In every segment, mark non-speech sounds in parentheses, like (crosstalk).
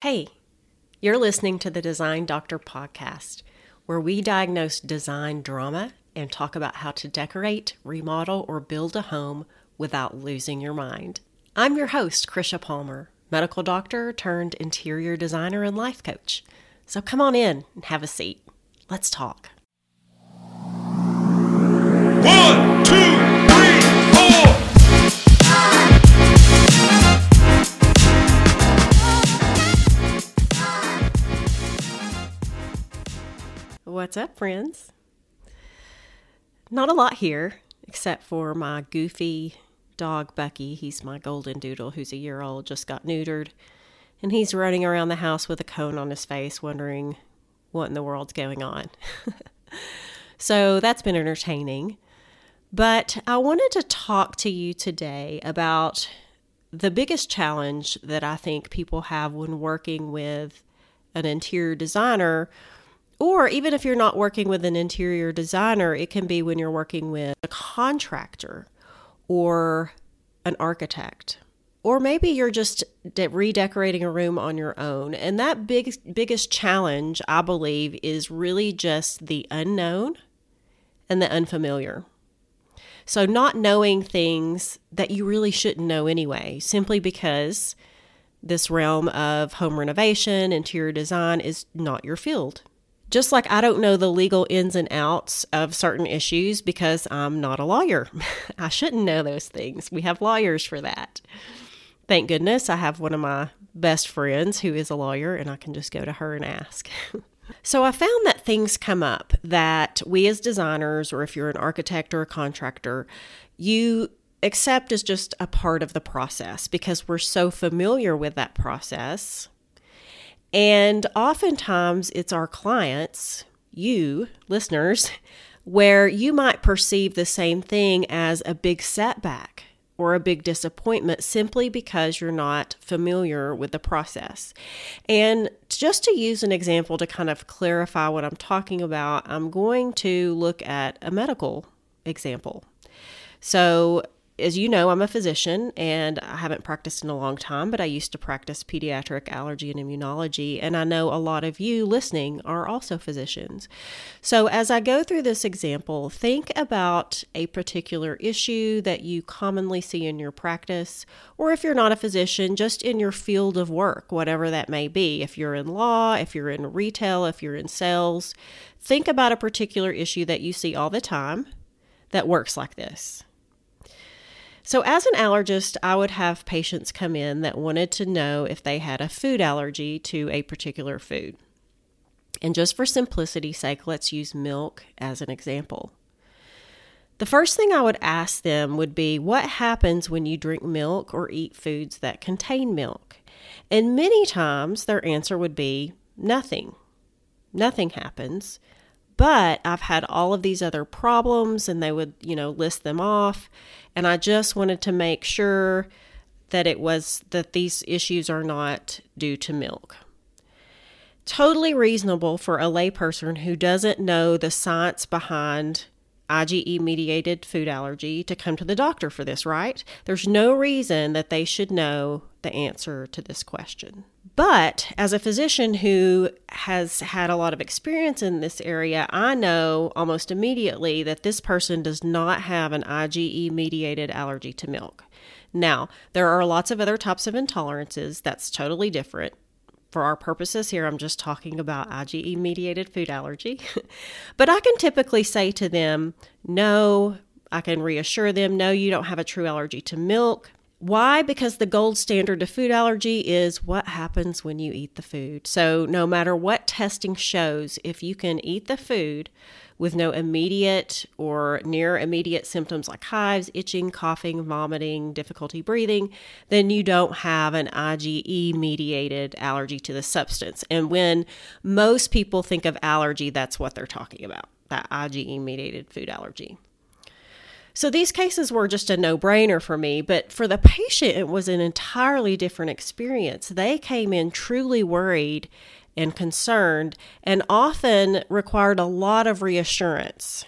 Hey, you're listening to the Design Doctor podcast, where we diagnose design drama and talk about how to decorate, remodel, or build a home without losing your mind. I'm your host, Krisha Palmer, medical doctor turned interior designer and life coach. So come on in and have a seat. Let's talk. One, two, What's up, friends? Not a lot here, except for my goofy dog, Bucky. He's my golden doodle who's a year old, just got neutered. And he's running around the house with a cone on his face, wondering what in the world's going on. (laughs) so that's been entertaining. But I wanted to talk to you today about the biggest challenge that I think people have when working with an interior designer or even if you're not working with an interior designer, it can be when you're working with a contractor or an architect. Or maybe you're just de- redecorating a room on your own. And that big, biggest challenge, I believe, is really just the unknown and the unfamiliar. So, not knowing things that you really shouldn't know anyway, simply because this realm of home renovation, interior design is not your field. Just like I don't know the legal ins and outs of certain issues because I'm not a lawyer. (laughs) I shouldn't know those things. We have lawyers for that. Thank goodness I have one of my best friends who is a lawyer and I can just go to her and ask. (laughs) so I found that things come up that we as designers, or if you're an architect or a contractor, you accept as just a part of the process because we're so familiar with that process and oftentimes it's our clients, you listeners, (laughs) where you might perceive the same thing as a big setback or a big disappointment simply because you're not familiar with the process. And just to use an example to kind of clarify what I'm talking about, I'm going to look at a medical example. So, as you know, I'm a physician and I haven't practiced in a long time, but I used to practice pediatric allergy and immunology. And I know a lot of you listening are also physicians. So, as I go through this example, think about a particular issue that you commonly see in your practice, or if you're not a physician, just in your field of work, whatever that may be. If you're in law, if you're in retail, if you're in sales, think about a particular issue that you see all the time that works like this. So, as an allergist, I would have patients come in that wanted to know if they had a food allergy to a particular food. And just for simplicity's sake, let's use milk as an example. The first thing I would ask them would be what happens when you drink milk or eat foods that contain milk? And many times their answer would be nothing. Nothing happens. But I've had all of these other problems, and they would, you know, list them off. And I just wanted to make sure that it was that these issues are not due to milk. Totally reasonable for a layperson who doesn't know the science behind IgE mediated food allergy to come to the doctor for this, right? There's no reason that they should know the answer to this question. But as a physician who has had a lot of experience in this area, I know almost immediately that this person does not have an IgE mediated allergy to milk. Now, there are lots of other types of intolerances that's totally different. For our purposes here, I'm just talking about IgE mediated food allergy. (laughs) but I can typically say to them, no, I can reassure them, no, you don't have a true allergy to milk. Why? Because the gold standard of food allergy is what happens when you eat the food. So, no matter what testing shows, if you can eat the food with no immediate or near immediate symptoms like hives, itching, coughing, vomiting, difficulty breathing, then you don't have an IgE mediated allergy to the substance. And when most people think of allergy, that's what they're talking about that IgE mediated food allergy. So these cases were just a no brainer for me, but for the patient, it was an entirely different experience. They came in truly worried and concerned and often required a lot of reassurance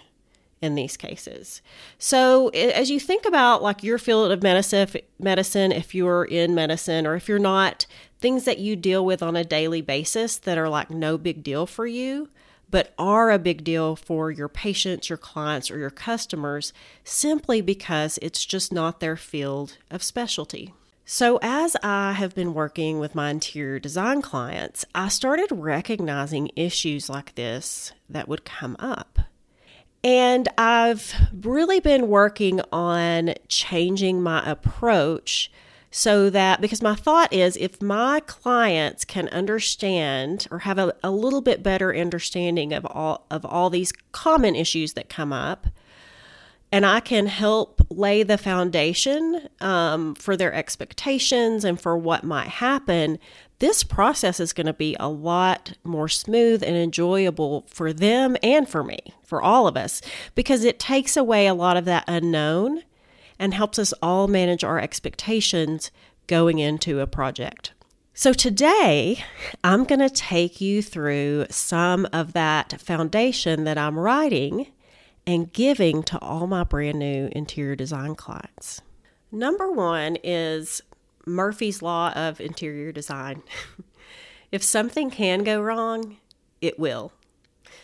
in these cases. So as you think about like your field of medicine, medicine if you're in medicine or if you're not, things that you deal with on a daily basis that are like no big deal for you, but are a big deal for your patients, your clients, or your customers simply because it's just not their field of specialty. So, as I have been working with my interior design clients, I started recognizing issues like this that would come up. And I've really been working on changing my approach so that because my thought is if my clients can understand or have a, a little bit better understanding of all of all these common issues that come up and I can help lay the foundation um, for their expectations and for what might happen, this process is going to be a lot more smooth and enjoyable for them and for me, for all of us, because it takes away a lot of that unknown and helps us all manage our expectations going into a project. So, today I'm going to take you through some of that foundation that I'm writing and giving to all my brand new interior design clients. Number one is Murphy's Law of Interior Design. (laughs) if something can go wrong, it will.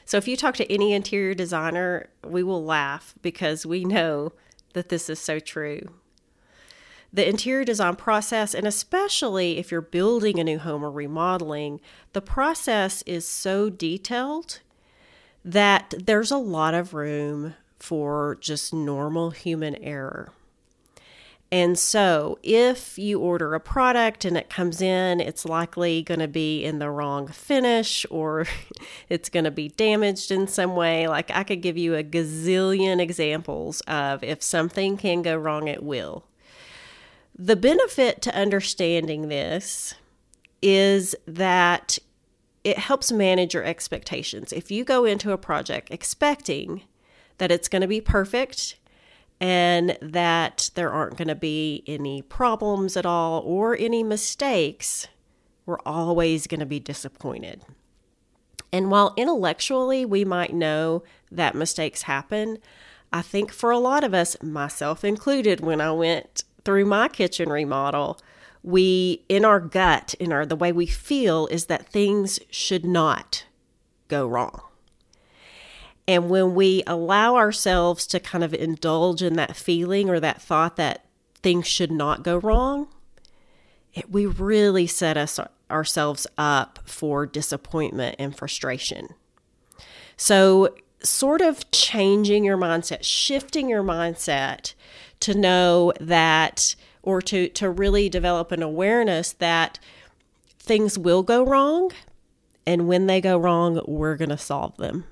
So if you talk to any interior designer, we will laugh because we know that this is so true. The interior design process, and especially if you're building a new home or remodeling, the process is so detailed that there's a lot of room for just normal human error. And so, if you order a product and it comes in, it's likely going to be in the wrong finish or (laughs) it's going to be damaged in some way. Like, I could give you a gazillion examples of if something can go wrong, it will. The benefit to understanding this is that it helps manage your expectations. If you go into a project expecting that it's going to be perfect and that there aren't going to be any problems at all or any mistakes, we're always going to be disappointed. And while intellectually we might know that mistakes happen, I think for a lot of us, myself included, when I went through my kitchen remodel, we in our gut in our the way we feel is that things should not go wrong and when we allow ourselves to kind of indulge in that feeling or that thought that things should not go wrong it, we really set us ourselves up for disappointment and frustration. So sort of changing your mindset shifting your mindset to know that or to to really develop an awareness that things will go wrong and when they go wrong we're going to solve them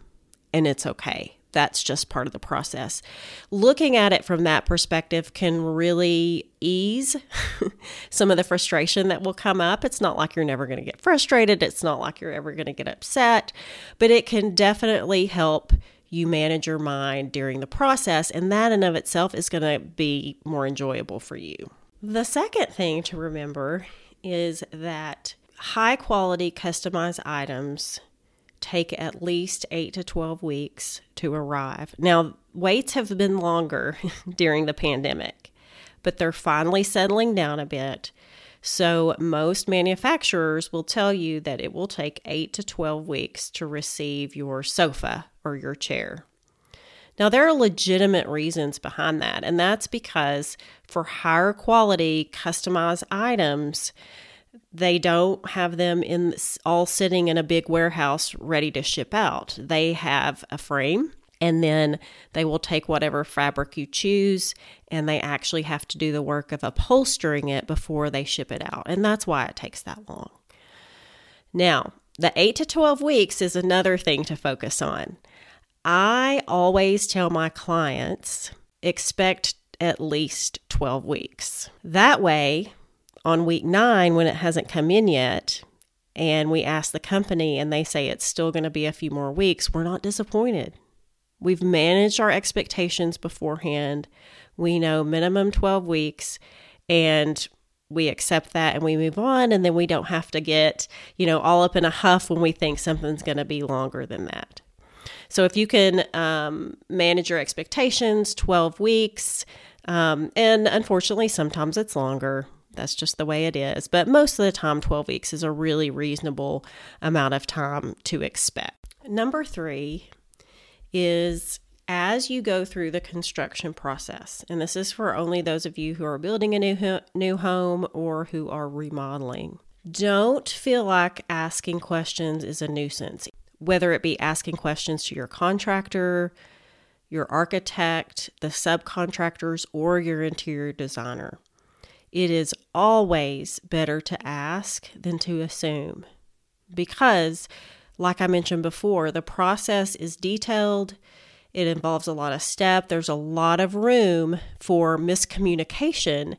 and it's okay that's just part of the process. Looking at it from that perspective can really ease (laughs) some of the frustration that will come up. It's not like you're never going to get frustrated, it's not like you're ever going to get upset, but it can definitely help you manage your mind during the process, and that in of itself is going to be more enjoyable for you. The second thing to remember is that high quality customized items take at least 8 to 12 weeks to arrive. Now, waits have been longer (laughs) during the pandemic, but they're finally settling down a bit. So, most manufacturers will tell you that it will take 8 to 12 weeks to receive your sofa or your chair. Now, there are legitimate reasons behind that, and that's because for higher quality customized items, they don't have them in all sitting in a big warehouse ready to ship out. They have a frame and then they will take whatever fabric you choose and they actually have to do the work of upholstering it before they ship it out. And that's why it takes that long. Now, the 8 to 12 weeks is another thing to focus on. I always tell my clients expect at least 12 weeks. That way, on week nine, when it hasn't come in yet, and we ask the company and they say it's still going to be a few more weeks, we're not disappointed. We've managed our expectations beforehand. We know minimum 12 weeks, and we accept that and we move on and then we don't have to get you know all up in a huff when we think something's going to be longer than that so if you can um, manage your expectations, 12 weeks, um, and unfortunately, sometimes it's longer. That's just the way it is. But most of the time, 12 weeks is a really reasonable amount of time to expect. Number three is as you go through the construction process, and this is for only those of you who are building a new, new home or who are remodeling, don't feel like asking questions is a nuisance, whether it be asking questions to your contractor, your architect, the subcontractors, or your interior designer. It is always better to ask than to assume because, like I mentioned before, the process is detailed. It involves a lot of step. There's a lot of room for miscommunication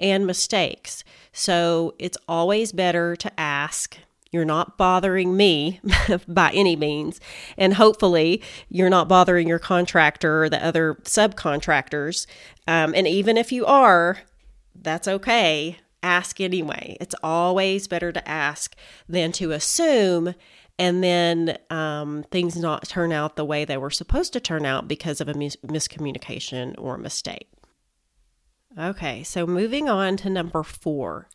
and mistakes. So it's always better to ask you're not bothering me (laughs) by any means. And hopefully, you're not bothering your contractor or the other subcontractors. Um, and even if you are, that's okay. Ask anyway. It's always better to ask than to assume and then um, things not turn out the way they were supposed to turn out because of a mis- miscommunication or mistake. Okay, so moving on to number four.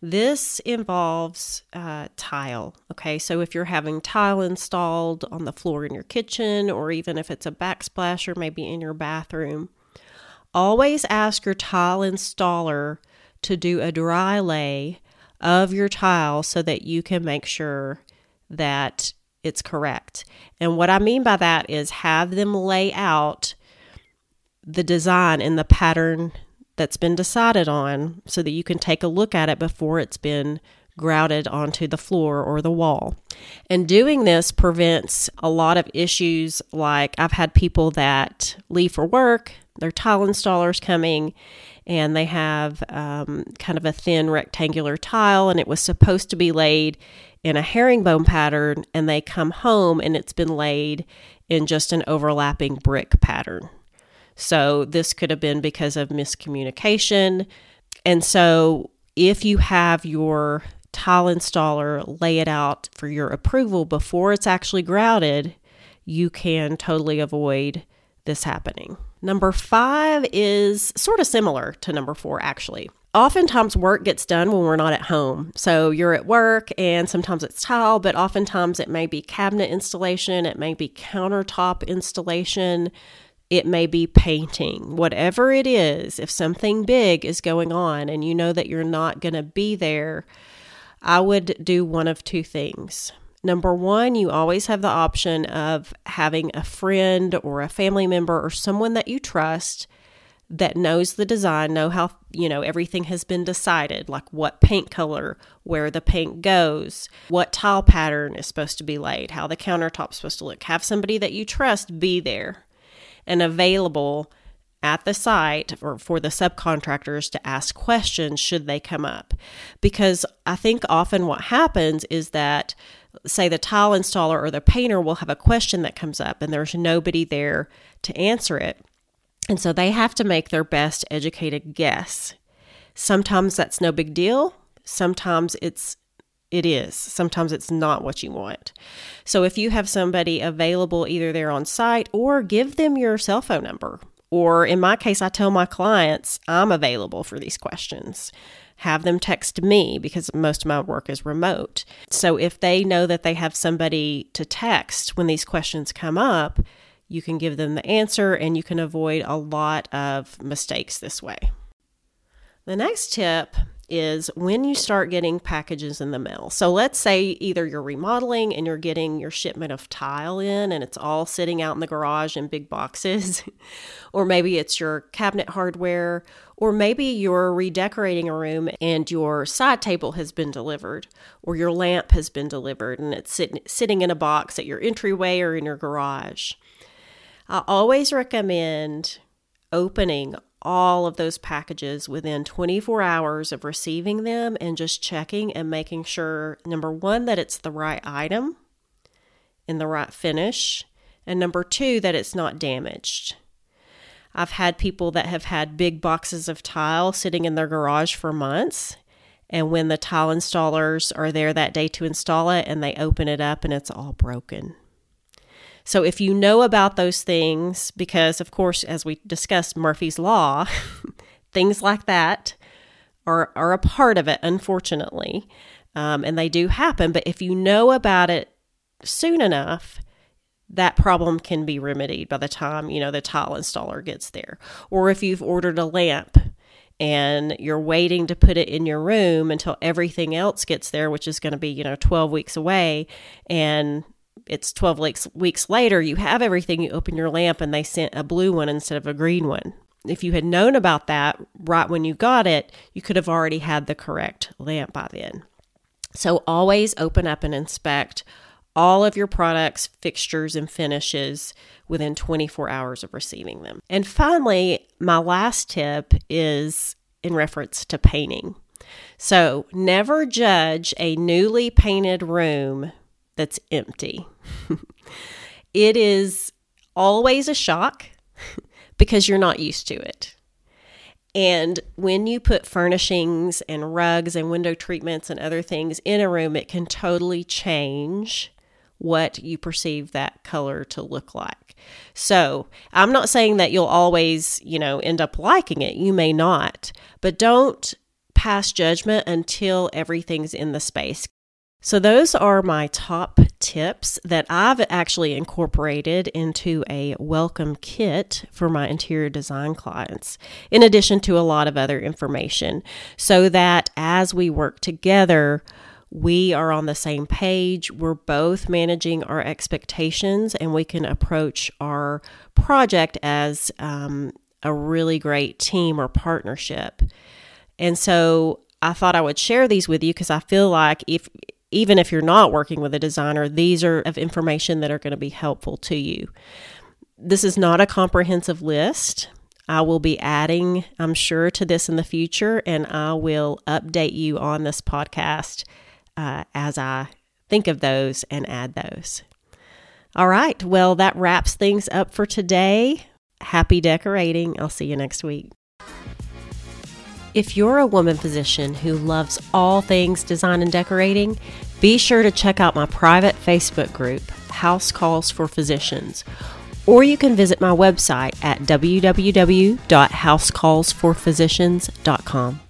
This involves uh, tile. Okay, so if you're having tile installed on the floor in your kitchen, or even if it's a backsplash or maybe in your bathroom, always ask your tile installer to do a dry lay of your tile so that you can make sure that it's correct. And what I mean by that is have them lay out the design in the pattern that's been decided on so that you can take a look at it before it's been grouted onto the floor or the wall. And doing this prevents a lot of issues like I've had people that leave for work, their tile installers coming, and they have um, kind of a thin rectangular tile, and it was supposed to be laid in a herringbone pattern, and they come home and it's been laid in just an overlapping brick pattern. So this could have been because of miscommunication. And so if you have your tile installer lay it out for your approval before it's actually grouted, you can totally avoid this happening. Number five is sort of similar to number four, actually. Oftentimes, work gets done when we're not at home. So you're at work, and sometimes it's tile, but oftentimes it may be cabinet installation, it may be countertop installation, it may be painting, whatever it is, if something big is going on and you know that you're not going to be there, I would do one of two things. Number one, you always have the option of having a friend or a family member or someone that you trust that knows the design, know how, you know, everything has been decided, like what paint color, where the paint goes, what tile pattern is supposed to be laid, how the countertop's supposed to look. Have somebody that you trust be there and available at the site or for the subcontractors to ask questions should they come up. Because I think often what happens is that, say, the tile installer or the painter will have a question that comes up and there's nobody there to answer it. And so they have to make their best educated guess. Sometimes that's no big deal. Sometimes it's it is. Sometimes it's not what you want. So if you have somebody available either there on site or give them your cell phone number. Or in my case, I tell my clients I'm available for these questions. Have them text me because most of my work is remote. So if they know that they have somebody to text when these questions come up, you can give them the answer and you can avoid a lot of mistakes this way. The next tip is when you start getting packages in the mail. So let's say either you're remodeling and you're getting your shipment of tile in and it's all sitting out in the garage in big boxes, (laughs) or maybe it's your cabinet hardware, or maybe you're redecorating a room and your side table has been delivered, or your lamp has been delivered and it's sit- sitting in a box at your entryway or in your garage. I always recommend opening all of those packages within 24 hours of receiving them and just checking and making sure number one, that it's the right item in the right finish, and number two, that it's not damaged. I've had people that have had big boxes of tile sitting in their garage for months. And when the tile installers are there that day to install it and they open it up and it's all broken. So if you know about those things, because of course, as we discussed Murphy's Law, (laughs) things like that are, are a part of it, unfortunately. Um, and they do happen. But if you know about it soon enough, that problem can be remedied by the time you know the tile installer gets there or if you've ordered a lamp and you're waiting to put it in your room until everything else gets there which is going to be you know 12 weeks away and it's 12 weeks weeks later you have everything you open your lamp and they sent a blue one instead of a green one if you had known about that right when you got it you could have already had the correct lamp by then so always open up and inspect all of your products, fixtures, and finishes within 24 hours of receiving them. And finally, my last tip is in reference to painting. So, never judge a newly painted room that's empty. (laughs) it is always a shock (laughs) because you're not used to it. And when you put furnishings and rugs and window treatments and other things in a room, it can totally change what you perceive that color to look like. So, I'm not saying that you'll always, you know, end up liking it. You may not, but don't pass judgment until everything's in the space. So, those are my top tips that I've actually incorporated into a welcome kit for my interior design clients, in addition to a lot of other information, so that as we work together, we are on the same page. We're both managing our expectations, and we can approach our project as um, a really great team or partnership. And so I thought I would share these with you because I feel like if even if you're not working with a designer, these are of information that are going to be helpful to you. This is not a comprehensive list. I will be adding, I'm sure, to this in the future, and I will update you on this podcast uh, as I think of those and add those. All right. Well, that wraps things up for today. Happy decorating. I'll see you next week. If you're a woman physician who loves all things design and decorating, be sure to check out my private Facebook group, House Calls for Physicians, or you can visit my website at www.housecallsforphysicians.com.